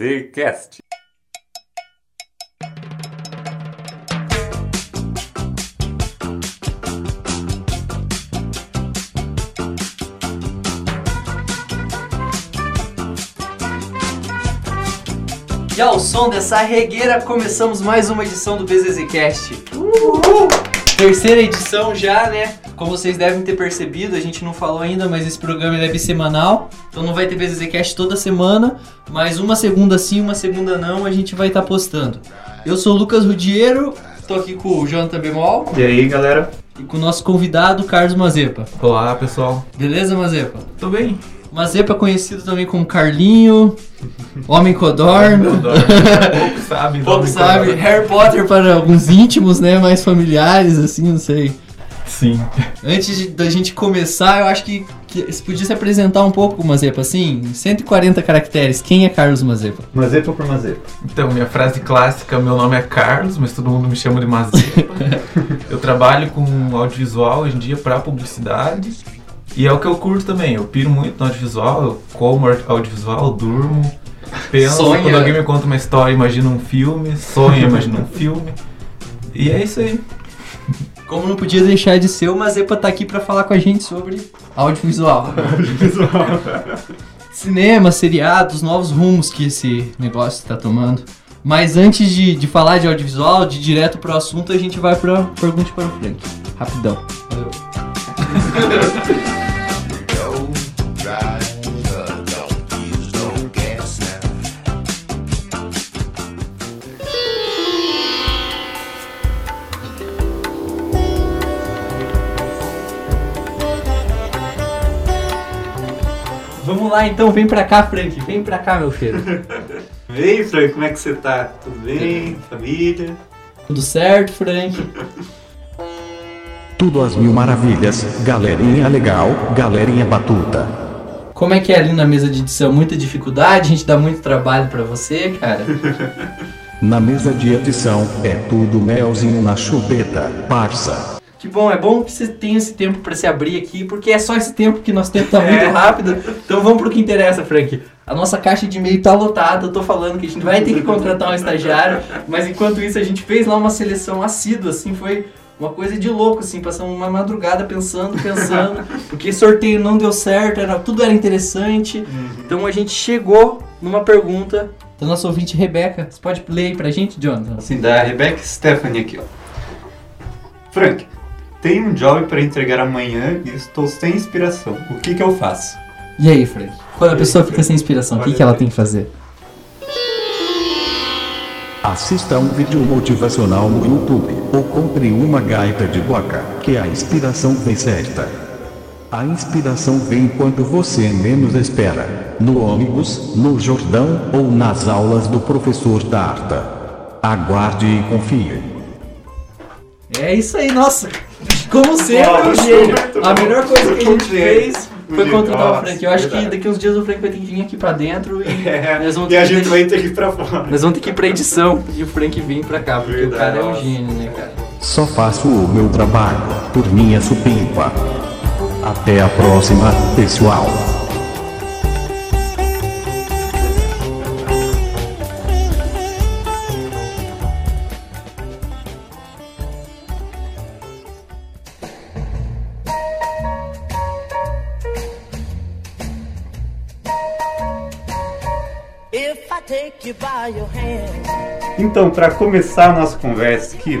BZZcast. E ao som dessa regueira, começamos mais uma edição do BZZcast. Terceira edição já, né? Como vocês devem ter percebido, a gente não falou ainda, mas esse programa é bissemanal. Então não vai ter BZZcast toda semana, mas uma segunda sim, uma segunda não, a gente vai estar postando. Eu sou o Lucas Rudiero, tô aqui com o Jonathan Bemol E aí, galera? e com o nosso convidado, Carlos Mazepa. Olá, pessoal. Beleza, Mazepa? Tô bem? Mazepa conhecido também como Carlinho, Homem Codorno. Pouco sabe. Pouco sabe, quadrado. Harry Potter para alguns íntimos, né? Mais familiares, assim, não sei. Sim. Antes da gente começar, eu acho que, que você podia se apresentar um pouco, Mazepa, assim, em 140 caracteres. Quem é Carlos Mazepa? Mazepa por Mazepa. Então, minha frase clássica, meu nome é Carlos, mas todo mundo me chama de Mazepa. eu trabalho com audiovisual hoje em dia pra publicidade. E é o que eu curto também. Eu piro muito no audiovisual, eu como audiovisual, durmo, penso. Sonha. Quando alguém me conta uma história, imagino um filme, sonho, imagino um filme. E é isso aí. Como não podia deixar de ser, o Mazepa tá aqui pra falar com a gente sobre audiovisual. Cinema, seriados, novos rumos que esse negócio tá tomando. Mas antes de, de falar de audiovisual, de ir direto pro assunto, a gente vai pra Pergunte para o Frank. Rapidão. Vamos lá então, vem pra cá, Frank. Vem pra cá, meu filho. Aí, Frank, como é que você tá? Tudo bem? Família? Tudo certo, Frank? Tudo às mil maravilhas, galerinha legal, galerinha batuta. Como é que é ali na mesa de edição? Muita dificuldade? A gente dá muito trabalho pra você, cara? Na mesa de edição é tudo melzinho na chupeta, parça. Que bom, é bom que você tenha esse tempo pra se abrir aqui, porque é só esse tempo que nosso tempo tá muito rápido. Então vamos pro que interessa, Frank. A nossa caixa de e-mail tá lotada, eu tô falando que a gente vai ter que contratar um estagiário, mas enquanto isso a gente fez lá uma seleção assídua, assim, foi uma coisa de louco, assim, passamos uma madrugada pensando, pensando, porque sorteio não deu certo, era, tudo era interessante. Então a gente chegou numa pergunta da nossa ouvinte Rebeca. Você pode ler aí pra gente, Jonathan? Assim, da Rebecca Stephanie aqui, ó. Frank, tenho um job para entregar amanhã e estou sem inspiração. O que que eu faço? E aí, Frank? Quando a pessoa fica sem inspiração, o que, que ela tem que fazer? Assista um vídeo motivacional no YouTube ou compre uma gaita de boca, que a inspiração vem certa. A inspiração vem quando você menos espera, no ônibus, no Jordão ou nas aulas do professor Darta. Aguarde e confie. É isso aí, nossa! Como sempre, um gênio. A melhor coisa que a gente fez foi contratar o Nossa, Frank. Eu acho que verdade. daqui uns dias o Frank vai ter que vir aqui pra dentro e É, nós vamos e a ter gente que- vai ter que ir pra fora. Nós vamos ter que ir pra edição e o Frank vir pra cá, porque o Verdade, cara é um gênio, né, cara? Só faço o meu trabalho, por minha supimpa. Até a próxima, pessoal. Então, para começar a nossa conversa aqui,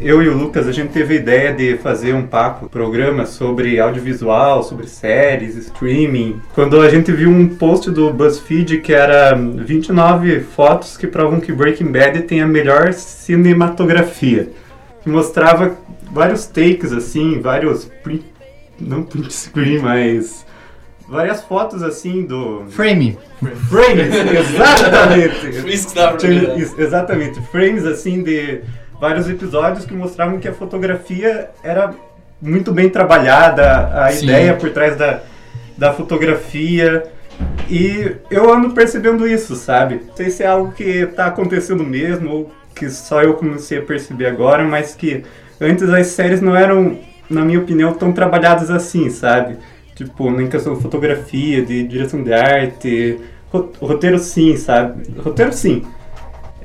eu e o Lucas, a gente teve a ideia de fazer um papo, programa sobre audiovisual, sobre séries, streaming. Quando a gente viu um post do BuzzFeed que era 29 fotos que provam que Breaking Bad tem a melhor cinematografia. Que mostrava vários takes, assim, vários print, não print screen, mas várias fotos, assim, do... Frame. Frames, exatamente! Isso que dá pra isso, exatamente, frames assim de vários episódios que mostravam que a fotografia era muito bem trabalhada, a Sim. ideia por trás da, da fotografia. E eu ando percebendo isso, sabe? Não sei se é algo que tá acontecendo mesmo ou que só eu comecei a perceber agora, mas que antes as séries não eram, na minha opinião, tão trabalhadas assim, sabe? Tipo, em questão de fotografia, de direção de arte, ro- roteiro sim, sabe? Roteiro sim.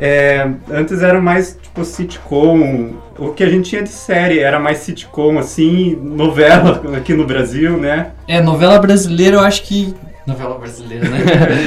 É, antes era mais tipo sitcom. O que a gente tinha de série era mais sitcom, assim, novela aqui no Brasil, né? É, novela brasileira eu acho que. Novela brasileira, né?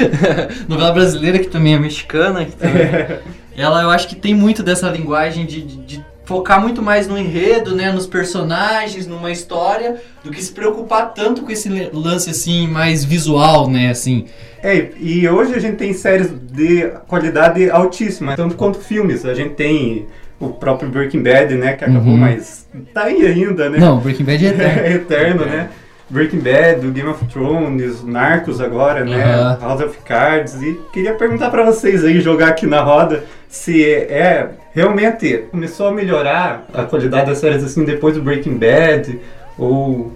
novela brasileira que também é mexicana, que também... ela eu acho que tem muito dessa linguagem de, de- de focar muito mais no enredo, né? Nos personagens, numa história, do que se preocupar tanto com esse lance assim, mais visual, né? Assim. É, e hoje a gente tem séries de qualidade altíssima, tanto quanto filmes. A gente tem o próprio Breaking Bad, né? Que acabou, Uhum. mas tá aí ainda, né? Não, Breaking Bad é eterno. É eterno, né? Breaking Bad, o Game of Thrones, Narcos agora, né? Aham. House of Cards. E queria perguntar pra vocês aí, jogar aqui na roda, se é realmente começou a melhorar a qualidade das séries assim depois do Breaking Bad ou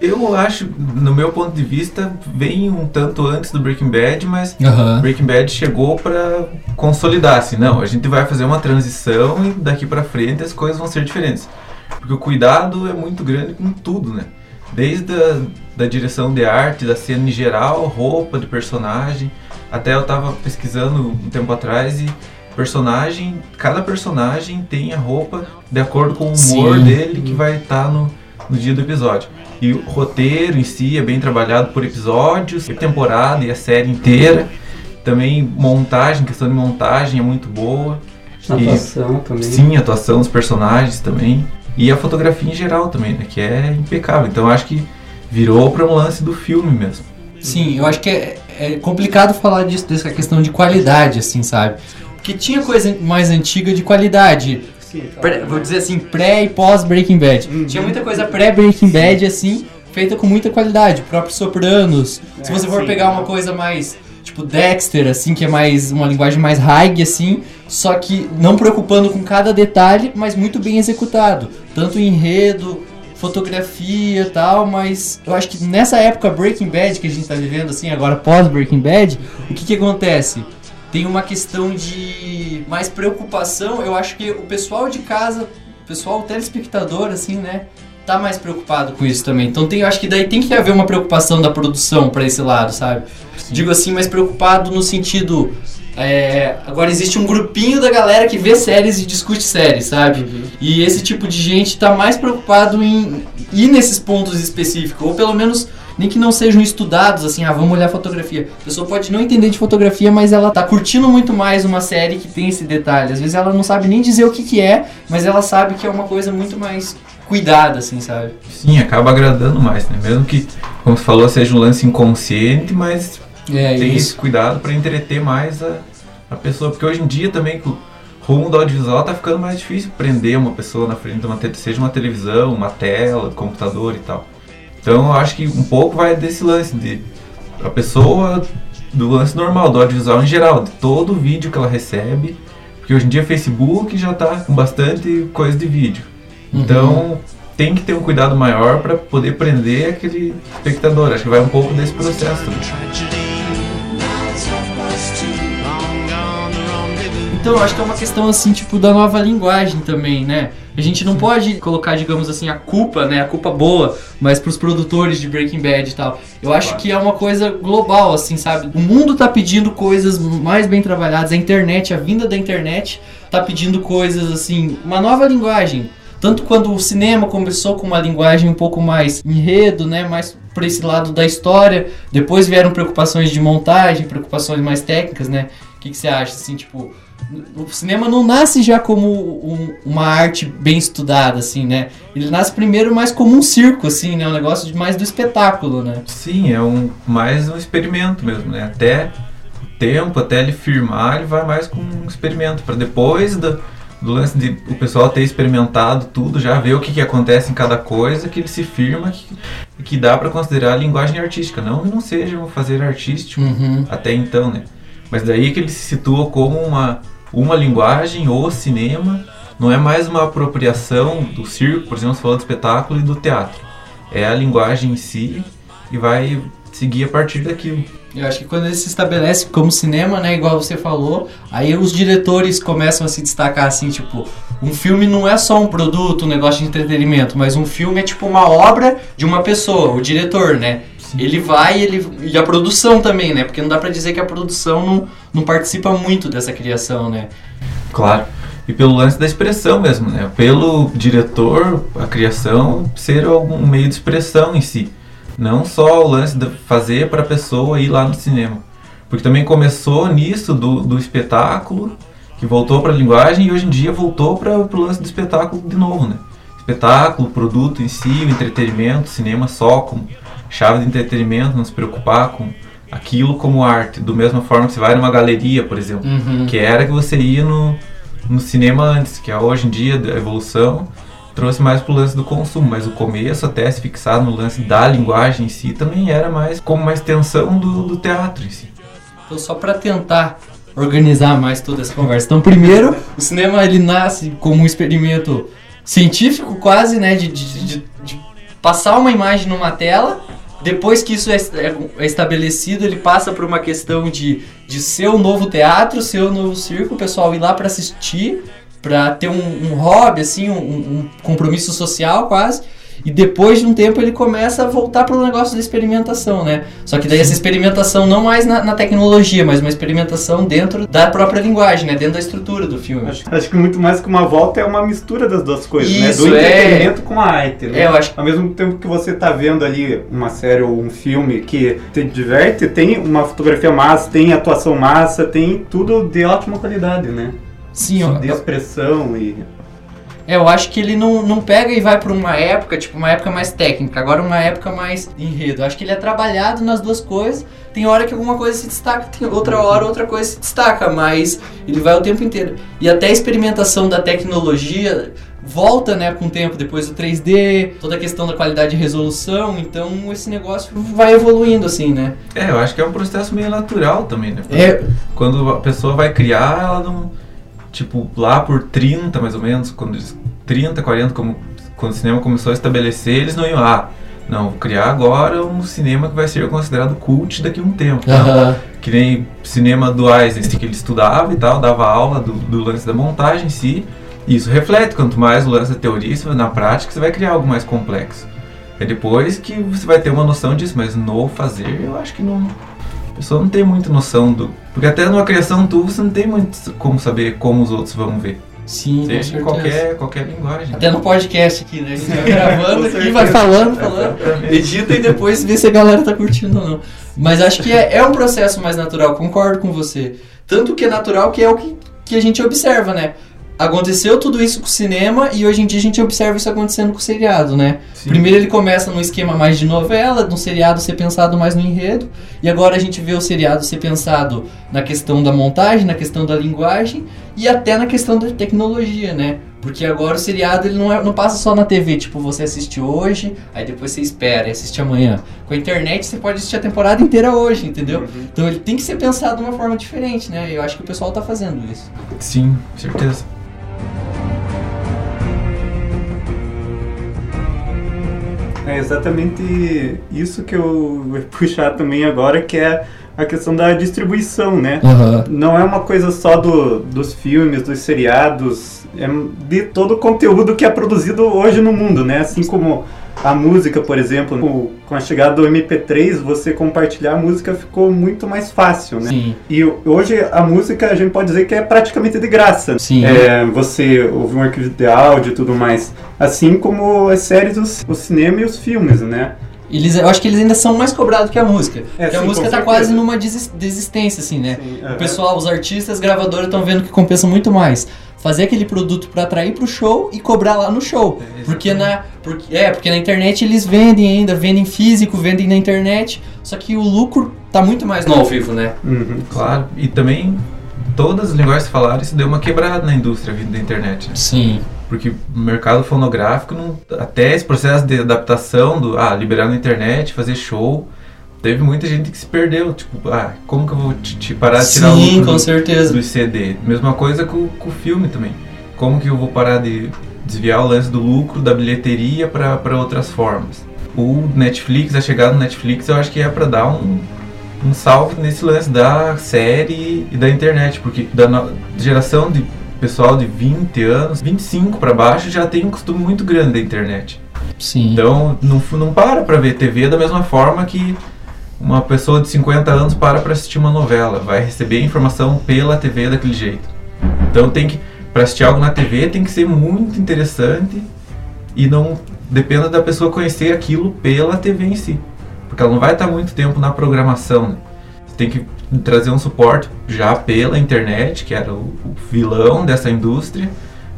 Eu acho, no meu ponto de vista, vem um tanto antes do Breaking Bad, mas Aham. Breaking Bad chegou pra consolidar, assim, não, a gente vai fazer uma transição e daqui pra frente as coisas vão ser diferentes. Porque o cuidado é muito grande com tudo, né? Desde a da direção de arte, da cena em geral, roupa de personagem. Até eu tava pesquisando um tempo atrás e personagem, cada personagem tem a roupa de acordo com o humor Sim. dele que vai estar no, no dia do episódio. E o roteiro em si é bem trabalhado por episódios, por temporada e a série inteira. Também montagem, questão de montagem é muito boa. E- atuação também? Sim, a atuação dos personagens também. E a fotografia em geral também, né? Que é impecável. Então eu acho que virou para um lance do filme mesmo. Sim, eu acho que é, é complicado falar disso, dessa questão de qualidade, assim, sabe? Porque tinha coisa mais antiga de qualidade. Sim. Pré- vou dizer assim, pré e pós Breaking Bad. Uhum. Tinha muita coisa pré Breaking Bad, assim, feita com muita qualidade. O próprio Sopranos. Se É, você for sim. pegar uma coisa mais, tipo, Dexter, assim, que é mais uma linguagem mais high, assim, só que não preocupando com cada detalhe, mas muito bem executado. Tanto enredo, fotografia e tal, mas eu acho que nessa época Breaking Bad que a gente tá vivendo, assim, agora pós Breaking Bad, o que que acontece? Tem uma questão de mais preocupação, eu acho que o pessoal de casa, o pessoal telespectador, assim, né, tá mais preocupado com isso também. Então tem, eu acho que daí tem que haver uma preocupação da produção pra esse lado, sabe? Digo assim, mais preocupado no sentido. é, agora existe um grupinho da galera que vê séries e discute séries, sabe? E esse tipo de gente tá mais preocupado em ir nesses pontos específicos, ou pelo menos nem que não sejam estudados, assim, ah, vamos olhar fotografia. A pessoa pode não entender de fotografia, mas ela tá curtindo muito mais uma série que tem esse detalhe. Às vezes ela não sabe nem dizer o que que é, mas ela sabe que é uma coisa muito mais cuidada, assim, sabe? Sim, acaba agradando mais, né? Mesmo que, como você falou, seja um lance inconsciente, mas É tem isso. esse cuidado para entreter mais a, a pessoa. Porque hoje em dia também, com o rumo do audiovisual, tá ficando mais difícil prender uma pessoa na frente de uma seja uma televisão, uma tela, do computador e tal. Então eu acho que um pouco vai desse lance de a pessoa do lance normal, do audiovisual em geral, de todo o vídeo que ela recebe. Porque hoje em dia Facebook já tá com bastante coisa de vídeo. Então tem que ter um cuidado maior para poder prender aquele espectador. Acho que vai um pouco desse processo. Então, acho que é uma questão assim, tipo, da nova linguagem também, né? A gente não pode colocar, digamos assim, a culpa, né? A culpa boa, mas pros produtores de Breaking Bad e tal. Eu acho Claro. que é uma coisa global, assim, sabe? O mundo tá pedindo coisas mais bem trabalhadas, a internet, a vinda da internet tá pedindo coisas assim, uma nova linguagem. Tanto quando o cinema começou com uma linguagem um pouco mais enredo, né, mais por esse lado da história, depois vieram preocupações de montagem, preocupações mais técnicas, né? O que, que você acha, assim, tipo, o cinema não nasce já como um- uma arte bem estudada, assim, né? Ele nasce primeiro mais como um circo, assim, né? Um negócio de mais do espetáculo, né? Sim, é um mais um experimento mesmo, né? Até o tempo, até ele firmar, ele vai mais com um experimento para depois do, do lance de o pessoal ter experimentado tudo, já ver o que, que acontece em cada coisa, que ele se firma que, que dá para considerar a linguagem artística, não que não seja um fazer artístico Uhum. até então, né? Mas daí que ele se situa como uma uma linguagem ou cinema, não é mais uma apropriação do circo, por exemplo, falou do espetáculo e do teatro. É a linguagem em si e vai seguir a partir daquilo. Eu acho que quando ele se estabelece como cinema, né, igual você falou, aí os diretores começam a se destacar assim, tipo, um filme não é só um produto, um negócio de entretenimento, mas um filme é tipo uma obra de uma pessoa, o diretor, né? ele vai ele, e a produção também, né? Porque não dá pra dizer que a produção não, não participa muito dessa criação, né? Claro. E pelo lance da expressão mesmo, né? Pelo diretor, a criação ser algum meio de expressão em si. Não só o lance de fazer para a pessoa ir lá no cinema. Porque também começou nisso do, do espetáculo, que voltou para a linguagem e hoje em dia voltou para o lance do espetáculo de novo, né? Espetáculo, produto em si, o entretenimento, cinema só como chave de entretenimento, não se preocupar com aquilo como arte. Do mesma forma que você vai numa galeria, por exemplo, Uhum. que era que você ia no, no cinema antes, que é hoje em dia a evolução trouxe mais pro lance do consumo, mas o começo até se fixar no lance da linguagem em si também era mais como uma extensão do, do teatro em si. Então, só para tentar organizar mais toda essa conversa. Então, primeiro, o cinema ele nasce como um experimento científico, quase, né, de, de- de- de passar uma imagem numa tela. Depois que isso é, é- é estabelecido, ele passa por uma questão de, de ser o novo teatro, ser o novo circo, o pessoal ir lá para assistir, para ter um, um hobby, assim, um, um compromisso social quase. E depois de um tempo ele começa a voltar para o negócio da experimentação, né? Só que daí essa experimentação não mais na, na tecnologia, mas uma experimentação dentro da própria linguagem, né? Dentro da estrutura do filme. Acho, acho que muito mais que uma volta é uma mistura das duas coisas, Isso, né? Do é. entretenimento com a arte, né? É, eu acho Ao mesmo tempo que você tá vendo ali uma série ou um filme que te diverte, tem uma fotografia massa, tem atuação massa, tem tudo de ótima qualidade, né? Sim, eu, de eu, expressão e... é, eu acho que ele não, não pega e vai para uma época, tipo, uma época mais técnica, agora uma época mais enredo. Eu acho que ele é trabalhado nas duas coisas. Tem hora que alguma coisa se destaca, tem outra hora outra coisa se destaca, mas ele vai o tempo inteiro. E até a experimentação da tecnologia volta, né, com o tempo, depois do 3D, toda a questão da qualidade de resolução, então esse negócio vai evoluindo assim, né? É, eu acho que é um processo meio natural também, né? É, Quando a pessoa vai criar, ela não. Tipo, lá por 30 mais ou menos, quando eles. 30, 40, como, quando o cinema começou a estabelecer, eles não iam. Ah, não, vou criar agora um cinema que vai ser considerado cult daqui a um tempo. Não. aham. Que nem cinema do Eisenstein, que ele estudava e tal, dava aula do, do lance da montagem em si. E isso reflete, quanto mais o lance da teoria, na prática você vai criar algo mais complexo. É depois que você vai ter uma noção disso, mas no fazer eu acho que não. A pessoa não tem muita noção do. Porque até numa criação tua você não tem muito como saber como os outros vão ver. Sim, Seja em qualquer, qualquer linguagem. Até no podcast aqui, né? A gente vai gravando aqui, vai falando, falando, edita e depois vê se a galera tá curtindo ou não. Mas acho que é, é um processo mais natural, concordo com você. Tanto que é natural que é o que, que a gente observa, né? Aconteceu tudo isso com o cinema e hoje em dia a gente observa isso acontecendo com o seriado, né? Sim. Primeiro ele começa num esquema mais de novela, no seriado ser pensado mais no enredo, e agora a gente vê o seriado ser pensado na questão da montagem, na questão da linguagem e até na questão da tecnologia, né? Porque agora o seriado ele não, é- não passa só na TV, tipo, você assiste hoje, aí depois você espera e assiste amanhã. Com a internet você pode assistir a temporada inteira hoje, entendeu? Então ele tem que ser pensado de uma forma diferente, né? Eu acho que o pessoal tá fazendo isso. Sim, certeza. É exatamente isso que eu vou puxar também agora, que é a questão da distribuição, né? Não é uma coisa só do, dos filmes, dos seriados, é de todo o conteúdo que é produzido hoje no mundo, né? Assim como a música, por exemplo, com- a chegada do MP3, você compartilhar a música ficou muito mais fácil, né? Sim. E hoje a música a gente pode dizer que é praticamente de graça. Sim. É, você ouvir um arquivo de áudio e tudo mais. Assim como as séries, o cinema e os filmes, né? Eles, eu acho que eles ainda são mais cobrados que a música. É, porque a sim, música com tá quase numa desis- desistência, assim, né? Sim, O pessoal, os artistas, gravadoras estão vendo que compensa muito mais fazer aquele produto pra atrair pro show e cobrar lá no show. É, porque na porque, é, porque na internet eles vendem ainda, vendem físico, vendem na internet, só que o lucro tá muito mais no ao vivo, né? Uhum. Claro. E também todas as linguagens que falaram, isso deu uma quebrada na indústria da internet. né? Sim. Porque o mercado fonográfico, não, até esse processo de adaptação do ah, liberar na internet, fazer show, teve muita gente que se perdeu. Tipo, ah, como que eu vou te, te parar de tirar Sim, lucro com certeza. do CD? Mesma coisa com, com o filme também. Como que eu vou parar de desviar o lance do lucro da bilheteria para outras formas? O Netflix, a chegada do Netflix, eu acho que é para dar um, um salve nesse lance da série e da internet, porque da geração de pessoal de 20 anos, 25 para baixo já tem um costume muito grande da internet. Sim. Então não, não para pra ver TV da mesma forma que uma pessoa de 50 anos para pra assistir uma novela. Vai receber informação pela TV daquele jeito. Então tem que, pra assistir algo na TV, tem que ser muito interessante e não dependa da pessoa conhecer aquilo pela TV em si. Porque ela não vai estar muito tempo na programação. Né? Você tem que trazer um suporte já pela internet, que era o, o vilão dessa indústria,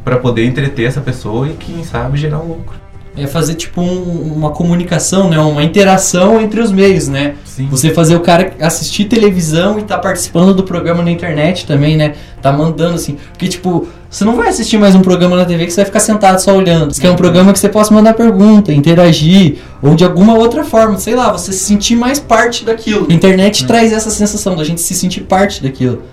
para poder entreter essa pessoa e quem sabe gerar um lucro. É fazer tipo um- uma comunicação, né? Uma interação entre os meios, né? Sim. Você fazer o cara assistir televisão e tá participando do programa na internet também, né? Tá mandando assim. Porque, tipo, você não vai assistir mais um programa na TV que você vai ficar sentado só olhando. Você quer um programa que você possa mandar pergunta, interagir, ou de alguma outra forma, sei lá, você se sentir mais parte daquilo. A internet traz essa sensação da gente se sentir parte daquilo.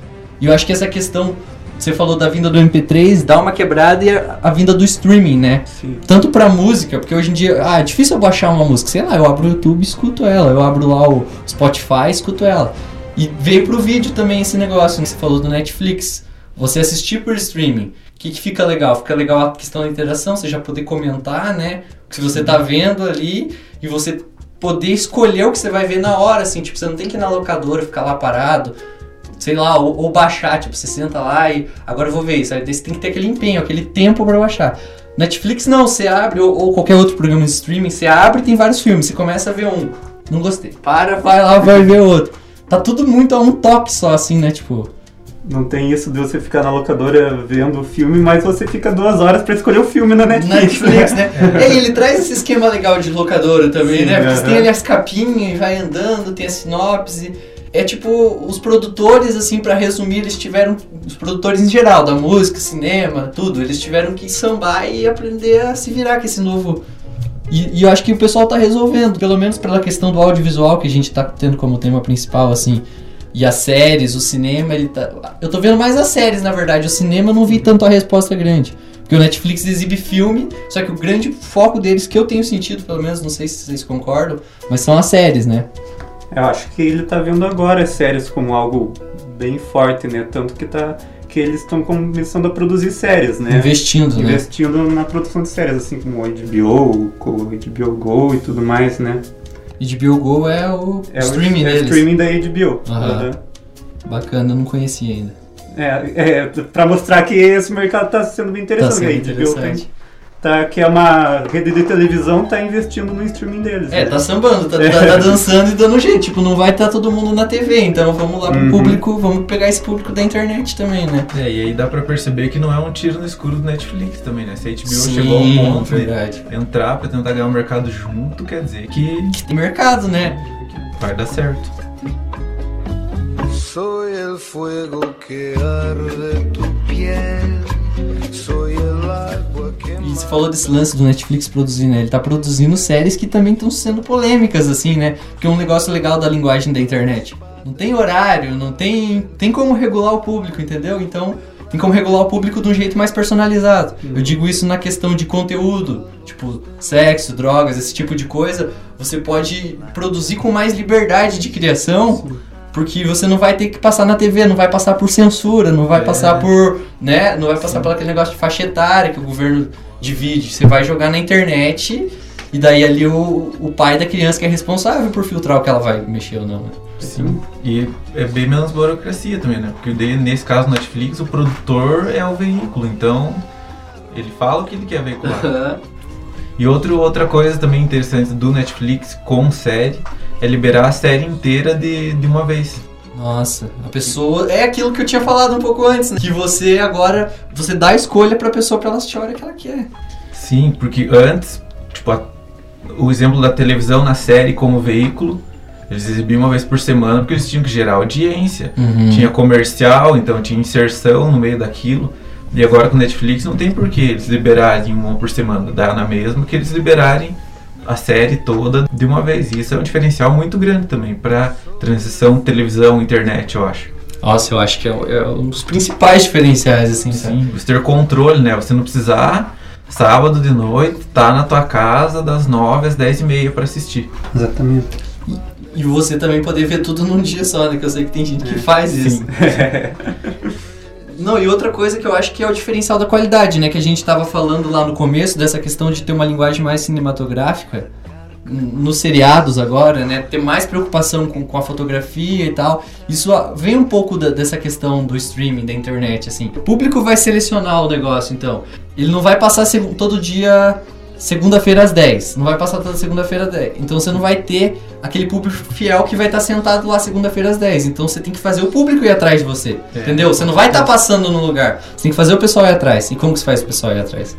E eu acho que essa questão, você falou da vinda do MP3, dá uma quebrada e a, a vinda do streaming, né? Sim. Tanto pra música, porque hoje em dia, ah, é difícil eu baixar uma música, sei lá, eu abro o YouTube e escuto ela, eu abro lá o Spotify e escuto ela. E veio pro vídeo também esse negócio que você falou do Netflix. Você assistir por streaming, o que, que fica legal? Fica legal a questão da interação, você já poder comentar, né? O que você tá vendo ali e você poder escolher o que você vai ver na hora, assim, tipo, você não tem que ir na locadora, ficar lá parado, sei lá, ou, ou baixar, tipo, você senta lá e agora eu vou ver isso. Aí você tem que ter aquele empenho, aquele tempo pra baixar. Netflix não, você abre, ou, ou qualquer outro programa de streaming, você abre e tem vários filmes, você começa a ver um, não gostei, para, vai lá, vai ver outro. Tá tudo muito a um toque só, assim, né, tipo... Não tem isso de você ficar na locadora vendo o filme, mas você fica duas horas pra escolher o filme na Netflix. Netflix, né? E ele traz esse esquema legal de locadora também, Sim, né? Porque você aham. tem ali as capinhas e vai andando, tem a sinopse. É tipo, os produtores, assim, pra resumir, eles tiveram. Os produtores em geral, da música, cinema, tudo, eles tiveram que sambar e aprender a se virar com esse novo. E, e eu acho que o pessoal tá resolvendo, pelo menos pela questão do audiovisual que a gente tá tendo como tema principal, assim. E as séries, o cinema, ele tá. Eu tô vendo mais as séries, na verdade. O cinema eu não vi tanto a resposta grande. Porque o Netflix exibe filme, só que o grande foco deles, que eu tenho sentido, pelo menos, não sei se vocês concordam, mas são as séries, né? Eu acho que ele tá vendo agora as séries como algo bem forte, né? Tanto que tá que eles estão começando a produzir séries, né? Investindo, né? Investindo na produção de séries, assim como o HBO, o HBO Go e tudo mais, né? HBO Go é o É streaming o, é o deles. streaming da HBO. Aham. Aham. Bacana, eu não conhecia ainda. É, é, pra mostrar que esse mercado tá sendo bem Tá interessante. sendo a HBO interessante. Tá, que é uma rede de televisão, tá investindo no streaming deles. É, né? tá sambando, tá, tá- tá dançando e dando jeito. Tipo, não vai estar todo mundo na TV, então vamos lá pro Uhum. público, vamos pegar esse público da internet também, né? É, e aí dá pra perceber que não é um tiro no escuro do Netflix também, né? Se a HBO Sim, chegou a um ponto de verdade. entrar pra tentar ganhar o mercado junto, quer dizer que Que tem mercado, né? vai dar certo. Soy el fuego que arde tu piel. Soy el E você falou desse lance do Netflix produzir, né? Ele tá produzindo séries que também estão sendo polêmicas, assim, né? Porque é um negócio legal da linguagem da internet. Não tem horário, não tem. Tem como regular o público, entendeu? Então. Tem como regular o público de um jeito mais personalizado. Eu digo isso na questão de conteúdo, tipo sexo, drogas, esse tipo de coisa. Você pode produzir com mais liberdade de criação, porque você não vai ter que passar na TV, não vai passar por censura, não vai É. passar por, né, não vai passar por aquele negócio de faixa etária que o governo divide. Você vai jogar na internet e daí ali o, o pai da criança que é responsável por filtrar o que ela vai mexer ou não. né? Sim. E é bem menos burocracia também, né? Porque nesse caso Netflix, o produtor é o veículo, então ele fala o que ele quer veicular. E outro, outra coisa também interessante do Netflix com série é liberar a série inteira de, de uma vez. Nossa, a pessoa é aquilo que eu tinha falado um pouco antes, né? que você agora você dá a escolha pra pessoa pra ela assistir a hora que ela quer. Sim, porque antes, tipo, a- o exemplo da televisão na série como veículo, eles exibiam uma vez por semana porque eles tinham que gerar audiência. Uhum. Tinha comercial, então tinha inserção no meio daquilo. E agora com Netflix não tem por que eles liberarem uma por semana. Dá na mesma que eles liberarem a série toda de uma vez. E isso é um diferencial muito grande também para transição televisão internet, eu acho. Nossa, eu acho que é, é um dos principais diferenciais, assim, sabe? Sim, você ter controle, né? Você não precisar sábado de noite tá na tua casa das 9 às 10 e meia para assistir. Exatamente. E você também poder ver tudo num dia só, né? Que eu sei que tem gente que faz isso. Não, e outra coisa que eu acho que é o diferencial da qualidade, né? Que a gente tava falando lá no começo dessa questão de ter uma linguagem mais cinematográfica nos seriados agora, né? Ter mais preocupação com, com a fotografia e tal. Isso ó, vem um pouco da- dessa questão do streaming, da internet, assim. O público vai selecionar o negócio, então. Ele não vai passar todo dia segunda-feira às 10. Não vai passar toda segunda-feira às 10. Então você não vai ter aquele público fiel que vai estar sentado lá segunda-feira às 10. Então você tem que fazer o público ir atrás de você. Entendeu? Você não vai estar passando no lugar. Você tem que fazer o pessoal ir atrás. E como que você faz o pessoal ir atrás?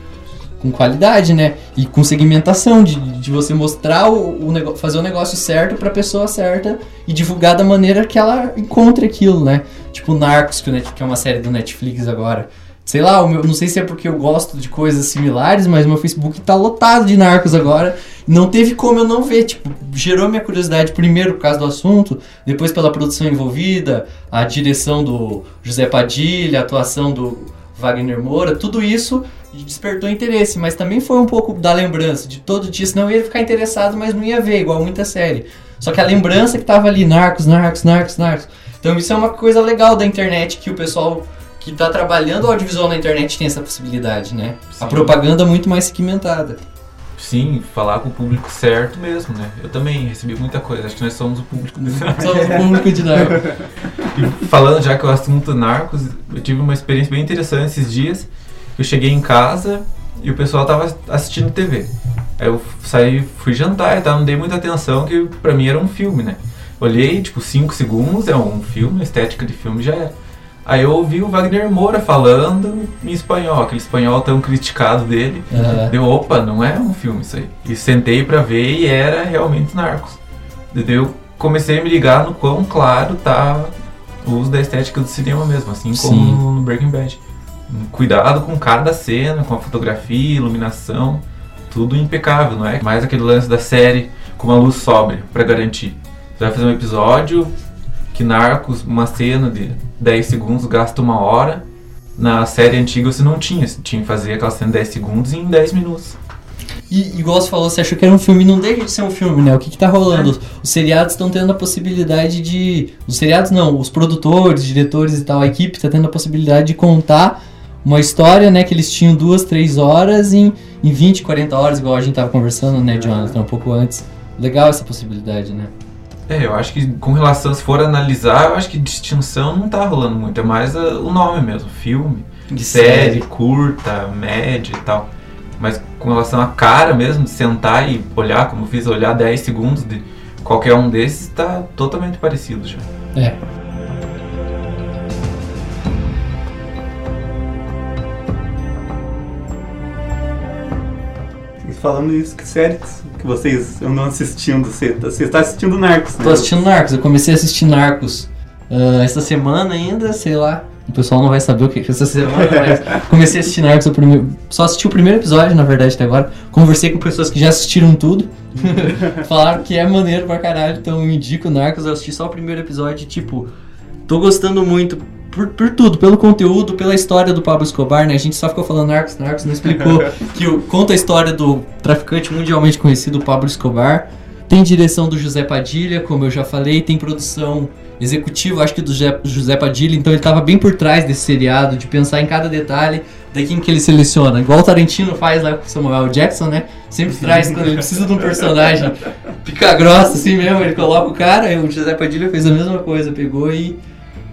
Com qualidade, né? E com segmentação, de, de você mostrar o, o nego- fazer o negócio certo pra pessoa certa e divulgar da maneira que ela encontre aquilo, né? Tipo Narcos, que, que é uma série do Netflix agora. Sei lá, o meu, não sei se é porque eu gosto de coisas similares, mas meu Facebook tá lotado de narcos agora. Não teve como eu não ver, tipo, gerou minha curiosidade primeiro por causa do assunto, depois pela produção envolvida, a direção do José Padilha, a atuação do Wagner Moura, tudo isso despertou interesse, mas também foi um pouco da lembrança de todo dia, senão eu ia ficar interessado, mas não ia ver, igual muita série. Só que a lembrança que tava ali, Narcos, Narcos, Narcos, Narcos. Então isso é uma coisa legal da internet que o pessoal que tá trabalhando o audiovisual na internet tem essa possibilidade, né? A Sim. propaganda é muito mais segmentada. Sim, falar com o público certo mesmo, né? Eu também recebi muita coisa, acho que nós somos o público desse Somos o público de Narcos. E falando já que o assunto Narcos, eu tive uma experiência bem interessante esses dias. Eu cheguei em casa e o pessoal tava assistindo TV. Aí eu saí, fui jantar e tal, não dei muita atenção, que pra mim era um filme, né? Olhei, tipo, 5 segundos, é um filme, a estética de filme já era. Aí eu ouvi o Wagner Moura falando em espanhol, aquele espanhol tão criticado dele. Aham. Deu, opa, não é um filme isso aí. E sentei pra ver e era realmente Narcos. Daí eu comecei a me ligar no quão claro tá o uso da estética do cinema mesmo, assim Sim. como no Breaking Bad. Cuidado com cada cena, com a fotografia, iluminação, tudo impecável, não é? Mais aquele lance da série com uma luz sóbria pra garantir. Você vai fazer um episódio que Narcos, uma cena de 10 segundos gasta uma hora. Na série antiga você não tinha, você tinha que fazer aquela cena de 10 segundos em 10 minutos. E igual você falou, você achou que era um filme, não deixa de ser um filme, né? O que que tá rolando? Os, os seriados estão tendo a possibilidade de... Os seriados não, os produtores, diretores e tal, a equipe tá tendo a possibilidade de contar uma história, né? Que eles tinham duas, três horas em, em 20, 40 horas, igual a gente tava conversando, né, Jonathan, um pouco antes. Legal essa possibilidade, né? É, eu acho que com relação, se for analisar, eu acho que distinção não tá rolando muito, é mais ah, o nome mesmo, filme, De série, curta, média e tal. Mas com relação à cara mesmo, de sentar e olhar, como eu fiz, olhar 10 segundos de qualquer um desses, tá totalmente parecido já. É. E falando isso, que séries que vocês andam assistindo? Você, tá- você está assistindo Narcos, né? Tô assistindo Narcos, eu comecei a assistir Narcos ah, essa semana ainda, sei lá. O pessoal não vai saber o que é essa semana, mas comecei a assistir Narcos, o primeiro, só assisti o primeiro episódio, na verdade, até agora. Conversei com pessoas que já assistiram tudo. Falaram que é maneiro pra caralho, então eu indico Narcos, eu assisti só o primeiro episódio e, tipo, tô gostando muito por, por tudo, pelo conteúdo, pela história do Pablo Escobar, né? A gente só ficou falando Narcos, Narcos, não explicou que o, conta a história do traficante mundialmente conhecido Pablo Escobar. Tem direção do José Padilha, como eu já falei, tem produção executiva, acho que do José- José Padilha, então ele tava bem por trás desse seriado, de pensar em cada detalhe da quem que ele seleciona. Igual o Tarantino faz lá com o Samuel Jackson, né? Sempre traz quando ele precisa de um personagem pica grossa assim mesmo, ele coloca o cara, e o José Padilha fez a mesma coisa, pegou e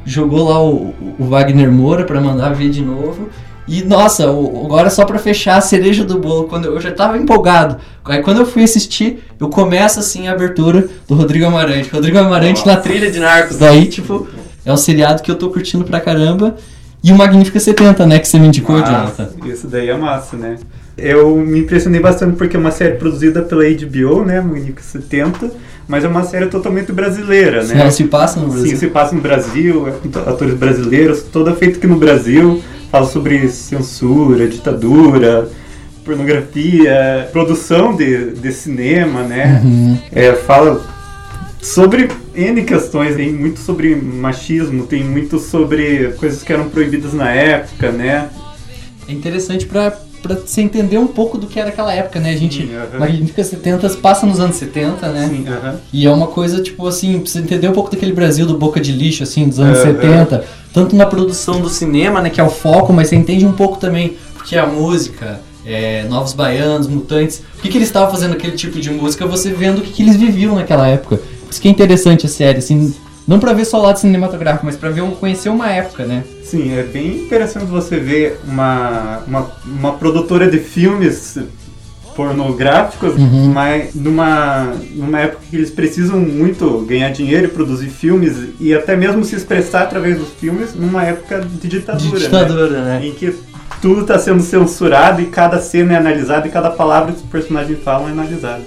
jogou lá o, o Wagner Moura pra mandar ver de novo. E nossa, o- agora só pra fechar a cereja do bolo, quando eu, eu já tava empolgado. Aí quando eu fui assistir, eu começo assim a abertura do Rodrigo Amarante. Rodrigo Amarante na trilha de Narcos. Daí, tipo, é um seriado que eu tô curtindo pra caramba. E o Magnífica 70, né, que você me indicou, Jonathan. Massa. Isso daí é massa, né? Eu me impressionei bastante porque é uma série produzida pela HBO, né? Magnífica 70, mas é uma série totalmente brasileira, né? Ela se passa no Brasil. Sim, se passa no Brasil, é com atores brasileiros, toda feita aqui no Brasil. Fala sobre censura, ditadura, pornografia, produção de, de cinema, né? Uhum. É, fala sobre N questões, tem muito sobre machismo, tem muito sobre coisas que eram proibidas na época, né? É interessante pra pra você entender um pouco do que era aquela época, né? A gente, aham. Magnífica 70 passa nos anos 70, né? Sim. E é uma coisa, tipo assim, pra você entender um pouco daquele Brasil do boca de lixo, assim, dos anos Aham. 70. Tanto na produção do cinema, né, que é o foco, mas você entende um pouco também porque a música, é, Novos Baianos, Mutantes, o que, que eles estavam fazendo aquele tipo de música, você vendo o que, que eles viviam naquela época. Por isso que é interessante a série, assim, não pra ver só o lado cinematográfico, mas pra ver, um- conhecer uma época, né? Sim, é bem interessante você ver uma, uma, uma produtora de filmes pornográficos, Uhum. mas numa, numa época que eles precisam muito ganhar dinheiro e produzir filmes e até mesmo se expressar através dos filmes numa época de ditadura, De né? ditadura, né? Em que tudo está sendo censurado e cada cena é analisada e cada palavra que os personagens falam é analisada.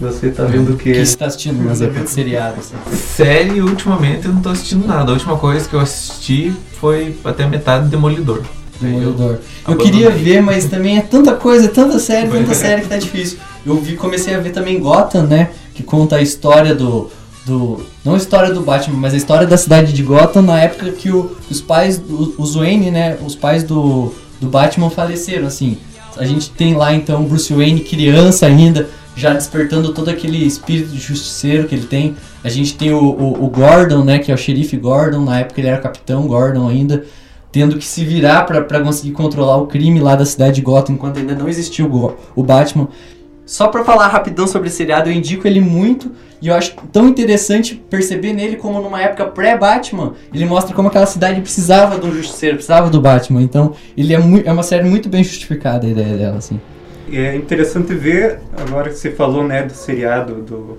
Você tá vendo O que você tá assistindo nas épocas de seriado, assim? Série, ultimamente, eu não tô assistindo nada. A última coisa que eu assisti foi até metade do Demolidor. Demolidor. Eu abandonei. queria ver, mas também é tanta coisa, tanta série, tanta é. série que tá difícil. Eu vi, comecei a ver também Gotham, né? Que conta a história do. do não a história do Batman, mas a história da cidade de Gotham na época que o- os pais, os Wayne, né? Os pais do, do Batman faleceram, assim. A gente tem lá então o Bruce Wayne, criança ainda, já despertando todo aquele espírito de justiceiro que ele tem. A gente tem o, o, o Gordon, né? Que é o xerife Gordon, na época ele era capitão Gordon ainda tendo que se virar pra conseguir controlar o crime lá da cidade de Gotham enquanto ainda não existiu o, o Batman. Só pra falar rapidão sobre esse seriado, eu indico ele muito e eu acho tão interessante perceber nele como numa época pré-Batman, ele mostra como aquela cidade precisava de um justiceiro, precisava do Batman. Então, ele é, é uma série muito bem justificada a ideia dela, assim. É interessante ver, agora que você falou né, do seriado do,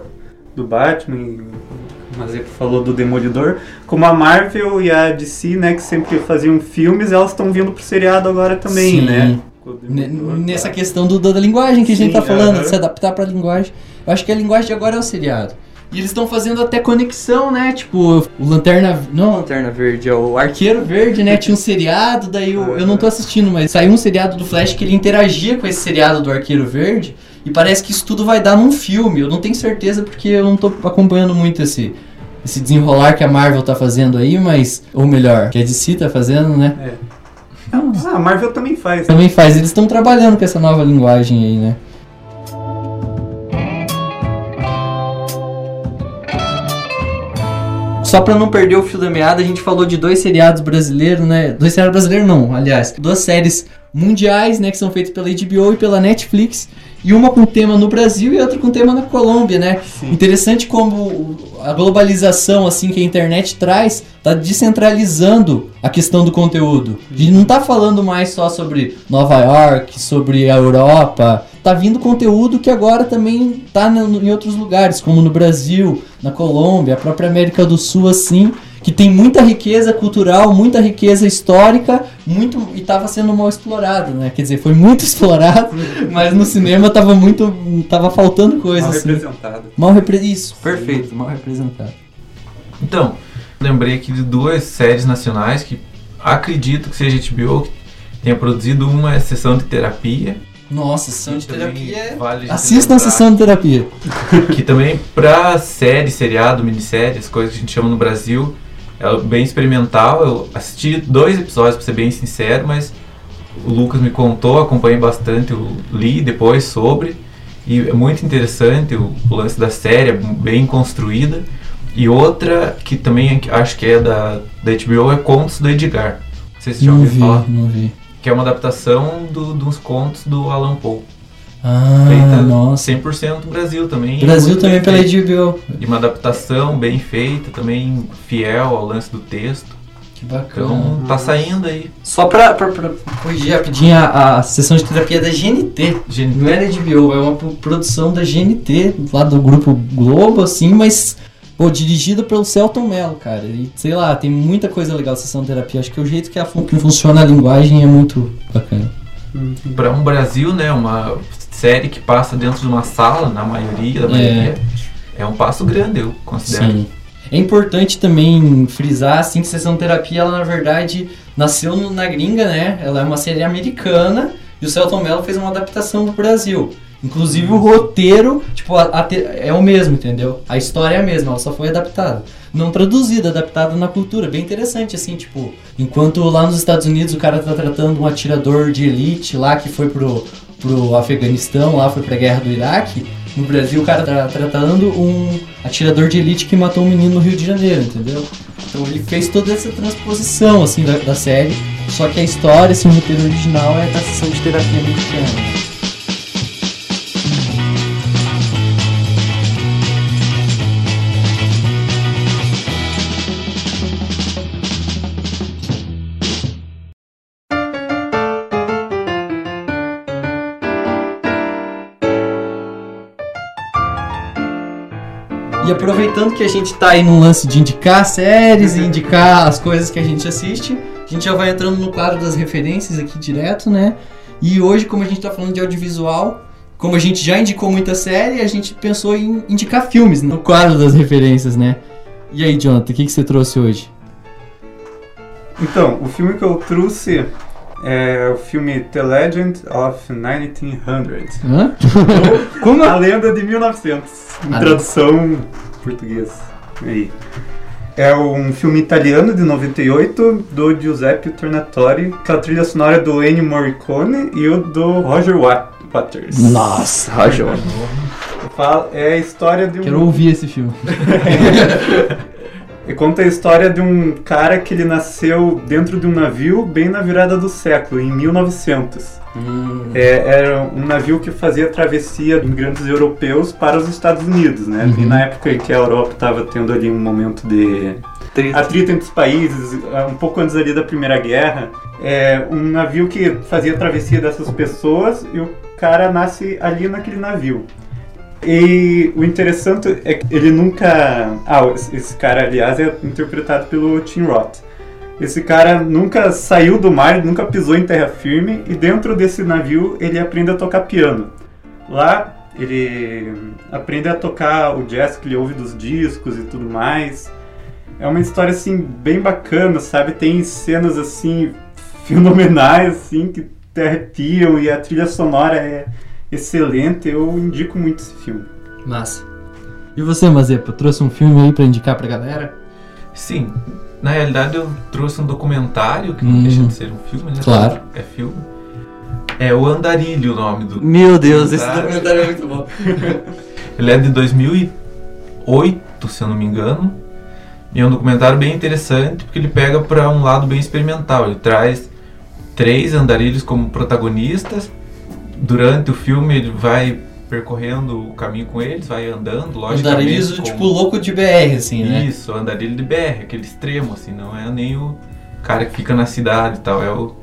do Batman, e o Mazepo falou do Demolidor, como a Marvel e a DC, né, que sempre faziam filmes, elas estão vindo pro seriado agora também, Sim. né? Com o N- Demolidor, Nessa tá. questão do, da linguagem que a gente Sim, tá falando, de se adaptar pra linguagem. Eu acho que a linguagem de agora é o seriado. E eles estão fazendo até conexão, né? Tipo, o Lanterna. Não Lanterna Verde, é o Arqueiro Verde, né? Tinha um seriado, daí eu, eu não tô assistindo, mas saiu um seriado do Flash que ele interagia com esse seriado do Arqueiro Verde. E parece que isso tudo vai dar num filme. Eu não tenho certeza porque eu não tô acompanhando muito esse, esse desenrolar que a Marvel tá fazendo aí, mas. Ou melhor, que a DC tá fazendo, né? Ah, a Marvel também faz. Também faz. Eles estão trabalhando com essa nova linguagem aí, né? Só pra não perder o fio da meada, a gente falou de dois seriados brasileiros, né? Dois seriados brasileiros não, aliás. Duas séries mundiais, né? Que são feitas pela HBO e pela Netflix. E uma com tema no Brasil e outra com tema na Colômbia, né? Interessante como a globalização, assim, que a internet traz, tá descentralizando a questão do conteúdo. A gente não tá falando mais só sobre Nova York, sobre a Europa. Tá vindo conteúdo que agora também tá em outros lugares, como no Brasil, na Colômbia, a própria América do Sul, assim, que tem muita riqueza cultural, muita riqueza histórica, muito e tava sendo mal explorado, né? Quer dizer, foi muito explorado, mas no cinema tava muito, tava faltando coisa, Mal assim. representado. Mal repre... Isso, perfeito, mal representado. Então, lembrei aqui de duas séries nacionais que acredito que seja HBO que tenha produzido. Uma é Sessão de Terapia. Nossa, sessão de terapia é... vale a gente Assistam a sessão de terapia. Que também, pra série, seriado, minissérie, as coisas que a gente chama no Brasil, é bem experimental. Eu assisti dois episódios, pra ser bem sincero, mas o Lucas me contou, acompanhei bastante, eu li depois sobre. E é muito interessante o, lance da série, é bem construída. E outra que também acho que é da, da HBO é Contos do Edgar. Não sei se já ouviu vi, falar. não vi. Que é uma adaptação do, dos contos do Alan Poe. Ah, Feita nossa. 100% Brasil também. Brasil também pela. HBO. E uma adaptação bem feita, também fiel ao lance do texto. Que bacana. Então tá saindo aí. Só pra, pra, pra corrigir rapidinho, a, a sessão de terapia é da GNT. Gente, Não é da HBO, é uma pro- produção da GNT, lá do grupo Globo, assim, mas, pô, dirigida pelo Celton Mello, cara. E, sei lá, tem muita coisa legal sessão de terapia. Acho que o jeito que, a, fun- que funciona a linguagem é muito bacana. Pra um Brasil, né, uma série que passa dentro de uma sala, na maioria da maioria, é, um passo grande, eu considero. Sim. É importante também frisar assim que Sessão Terapia, ela na verdade nasceu na gringa, né? Ela é uma série americana e o Celton Mello fez uma adaptação pro Brasil. Inclusive o roteiro, tipo, a- a é o mesmo, entendeu? A história é a mesma, ela só foi adaptada. Não traduzida, adaptada na cultura. Bem interessante, assim, tipo, enquanto lá nos Estados Unidos o cara tá tratando um atirador de elite lá que foi pro, pro Afeganistão, lá foi pra guerra do Iraque, no Brasil o cara tá tratando um atirador de elite que matou um menino no Rio de Janeiro, entendeu? Então ele fez toda essa transposição, assim, da, da série, só que a história, assim, o roteiro original é da sessão de terapia americana. Aproveitando que a gente tá aí num lance de indicar séries e indicar as coisas que a gente assiste, a gente já vai entrando no quadro das referências aqui direto, né? E hoje, como a gente tá falando de audiovisual, como a gente já indicou muita série, a gente pensou em indicar filmes no quadro das referências, né? E aí, Jonathan, o que, que você trouxe hoje? Então, o filme que eu trouxe é o filme The Legend of 1900. Hã? Como? A Lenda de 1900. Em tradução português. Aí. É um filme italiano de 98 do Giuseppe Tornatore, com a trilha sonora do Ennio Morricone e o do Roger Wat- Waters. Nossa, Roger. Fala- É a história de um. Quero ouvir esse filme. E conta a história de um cara que ele nasceu dentro de um navio bem na virada do século, em 1900. É, era um navio que fazia travessia de imigrantes europeus para os Estados Unidos, né? Uhum. E na época em que a Europa estava tendo ali um momento de atrito entre os países, um pouco antes ali da Primeira Guerra, é um navio que fazia travessia dessas pessoas e o cara nasce ali naquele navio. E o interessante é que ele nunca. Ah, esse cara, aliás, é interpretado pelo Tim Roth. Esse cara nunca saiu do mar, nunca pisou em terra firme e dentro desse navio ele aprende a tocar piano. Lá ele aprende a tocar o jazz que ele ouve dos discos e tudo mais. É uma história assim bem bacana, sabe? Tem cenas assim fenomenais assim que te arrepiam e a trilha sonora é excelente. Eu indico muito esse filme. Massa. E você, Mazepa, trouxe um filme aí pra indicar pra galera? Sim, na realidade eu trouxe um documentário, que Hum. não deixa de ser um filme, né? Claro. É filme. É o Andarilho o nome do. Meu Deus, esse Documentário. documentário é muito bom. Ele é de 2008, se eu não me engano. E é um documentário bem interessante porque ele pega para um lado bem experimental. Ele traz três andarilhos como protagonistas. Durante o filme ele vai percorrendo o caminho com eles, vai andando, logicamente. Andarilhos, com- tipo, louco de BR, assim, né? Isso, andarilho de BR, aquele extremo, assim, não é nem o cara que fica na cidade e tal, é o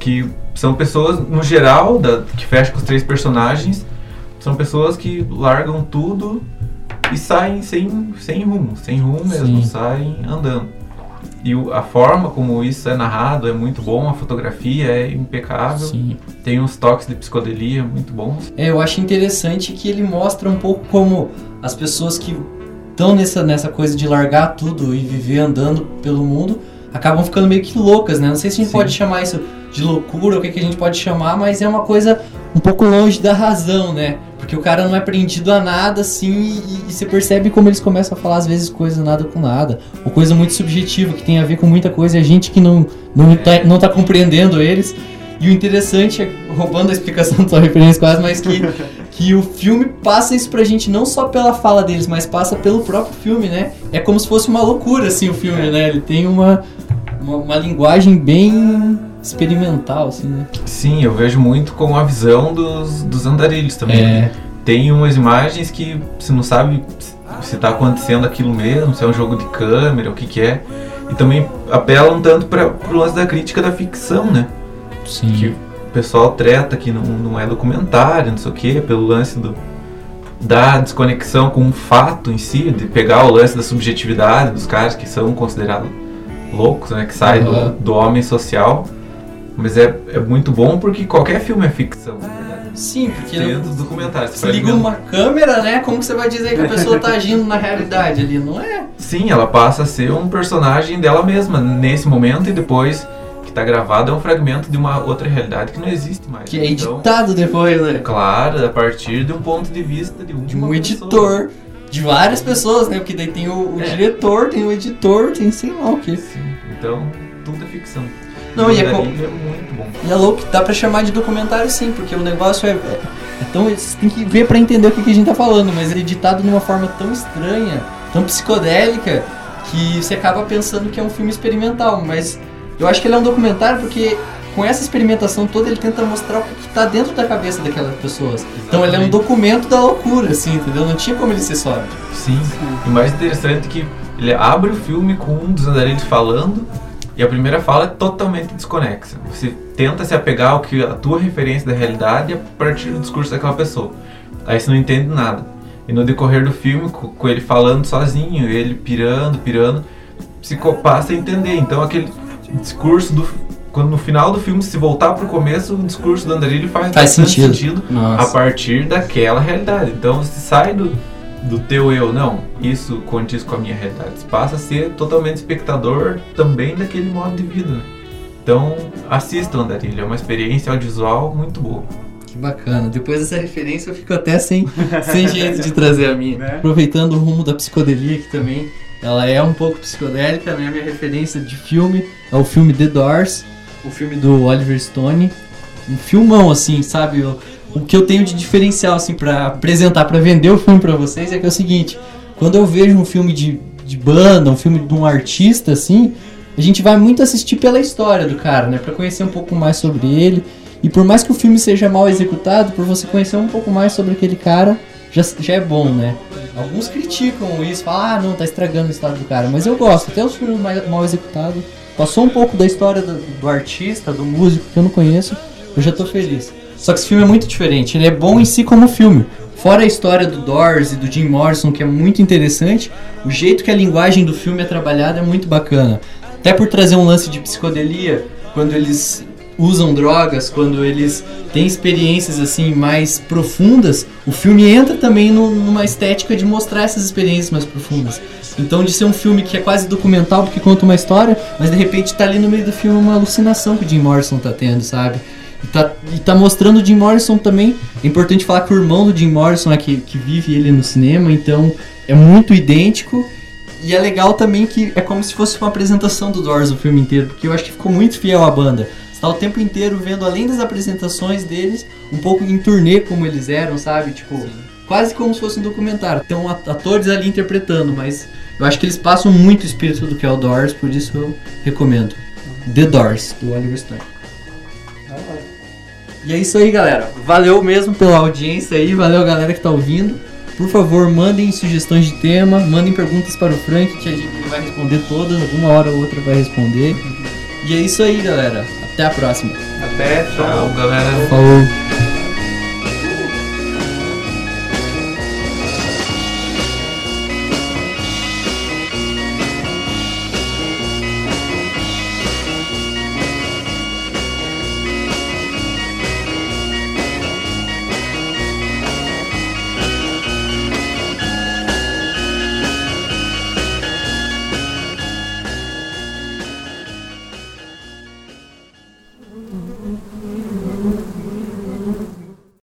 que são pessoas, no geral, da, que fecha com os três personagens, são pessoas que largam tudo e saem sem, sem rumo, sem rumo mesmo, Sim. saem andando. E o- a forma como isso é narrado é muito bom, a fotografia é impecável, Sim. tem uns toques de psicodelia muito bons. É, eu acho interessante que ele mostra um pouco como as pessoas que estão nessa, nessa coisa de largar tudo e viver andando pelo mundo acabam ficando meio que loucas, né? Não sei se a gente Sim. pode chamar isso de loucura, ou o que, que a gente pode chamar, mas é uma coisa um pouco longe da razão, né? Porque o cara não é prendido a nada, assim, e, e você percebe como eles começam a falar, às vezes, coisa nada com nada, ou coisa muito subjetiva, que tem a ver com muita coisa, e a gente que não, não, tá, não tá compreendendo eles. E o interessante é, roubando a explicação da sua referência quase, mas que, que o filme passa isso pra gente não só pela fala deles, mas passa pelo próprio filme, né? É como se fosse uma loucura, assim, o filme, né? Ele tem uma, uma, uma linguagem bem experimental, assim, né? Sim, eu vejo muito com a visão dos, dos andarilhos também. É. Tem umas imagens que você não sabe se está acontecendo aquilo mesmo, se é um jogo de câmera, o que que é. E também apelam tanto para o lance da crítica da ficção, né? Sim. Que o pessoal treta que não, não é documentário, não sei o que, pelo lance do, da desconexão com o fato em si, de pegar o lance da subjetividade dos caras que são considerados loucos, né? Que saem Aham. do, do homem social. Mas é, é muito bom porque qualquer filme é ficção, verdade. Sim, porque Dentro dos documentários. você liga mim, uma câmera, né? Como que você vai dizer que a pessoa tá agindo na realidade ali? Não é? Sim, ela passa a ser um personagem dela mesma nesse momento e depois que tá gravado é um fragmento de uma outra realidade que não existe mais. Que é Então, editado depois, né? Claro, a partir de um ponto de vista de, De um pessoa. editor. De várias pessoas, né? Porque daí tem o, o É. diretor, tem o editor, tem sei lá o que. Sim, então tudo é ficção. Não, e é Aquilo com- é muito bom. E é louco, dá pra chamar de documentário sim, porque o negócio é. é então você tem que ver pra entender o que, que a gente tá falando, mas ele é editado de uma forma tão estranha, tão psicodélica, que você acaba pensando que é um filme experimental. Mas eu acho que ele é um documentário porque com essa experimentação toda ele tenta mostrar o que, que tá dentro da cabeça daquelas pessoas. Então ele é um Exatamente. documento da loucura, assim, entendeu? Não tinha como ele ser sóbrio. Sim. E o mais interessante é que ele abre o filme com um dos andarilhos falando e a primeira fala é totalmente desconexa. Você tenta se apegar ao que a tua referência da realidade é a partir do discurso daquela pessoa. Aí você não entende nada. E no decorrer do filme, co- com ele falando sozinho, ele pirando, pirando, co- passa a entender. Então aquele discurso do quando no final do filme se voltar pro começo, o discurso do andarilho faz, Faz sentido. sentido a partir daquela realidade. Então você sai do, do teu eu, não, isso condiz com a minha realidade. Você passa a ser totalmente espectador também daquele modo de vida. né? Então assista o Andarilho, é uma experiência audiovisual muito boa. Que bacana. Depois dessa referência eu fico até sem, sem jeito de trazer a minha. Né? Aproveitando o rumo da psicodelia aqui também. Ela é um pouco psicodélica, né? Minha referência de filme é o filme The Doors, o filme do Oliver Stone. Um filmão, assim, sabe? O, o que eu tenho de diferencial, assim, pra apresentar, pra vender o filme pra vocês é que é o seguinte: quando eu vejo um filme de, de banda, um filme de um artista, assim, a gente vai muito assistir pela história do cara, né? Pra conhecer um pouco mais sobre ele. E por mais que o filme seja mal executado, por você conhecer um pouco mais sobre aquele cara, já, já é bom, né? Alguns criticam isso, falam, ah, não, tá estragando o estado do cara. Mas eu gosto, até os filmes mais, mal executados. Passou um pouco da história do, do artista, do músico que eu não conheço, eu já tô feliz. Só que esse filme é muito diferente, ele é bom em si como filme. Fora a história do Doors e do Jim Morrison, que é muito interessante, o jeito que a linguagem do filme é trabalhada é muito bacana. Até por trazer um lance de psicodelia, quando eles usam drogas, quando eles têm experiências assim mais profundas, o filme entra também no- numa estética de mostrar essas experiências mais profundas. Então de ser um filme que é quase documental porque conta uma história, mas de repente tá ali no meio do filme uma alucinação que o Jim Morrison tá tendo, sabe? E tá, e tá mostrando o Jim Morrison também. É importante falar que o irmão do Jim Morrison é que, que vive ele no cinema, então é muito idêntico. E é legal também que é como se fosse uma apresentação do Doors o filme inteiro, porque eu acho que ficou muito fiel à banda. Você tá o tempo inteiro vendo, além das apresentações deles, um pouco em turnê como eles eram, sabe? Tipo, quase como se fosse um documentário. At- atores ali interpretando, mas eu acho que eles passam muito o espírito do que é o Doors, por isso eu recomendo. The Doors, do Oliver Stone. E é isso aí, galera. Valeu mesmo pela audiência aí, valeu galera que tá ouvindo. Por favor, mandem sugestões de tema, mandem perguntas para o Frank que a gente vai responder todas, alguma hora ou outra vai responder. E é isso aí, galera. Até a próxima. Até, Tchau, galera. Falou.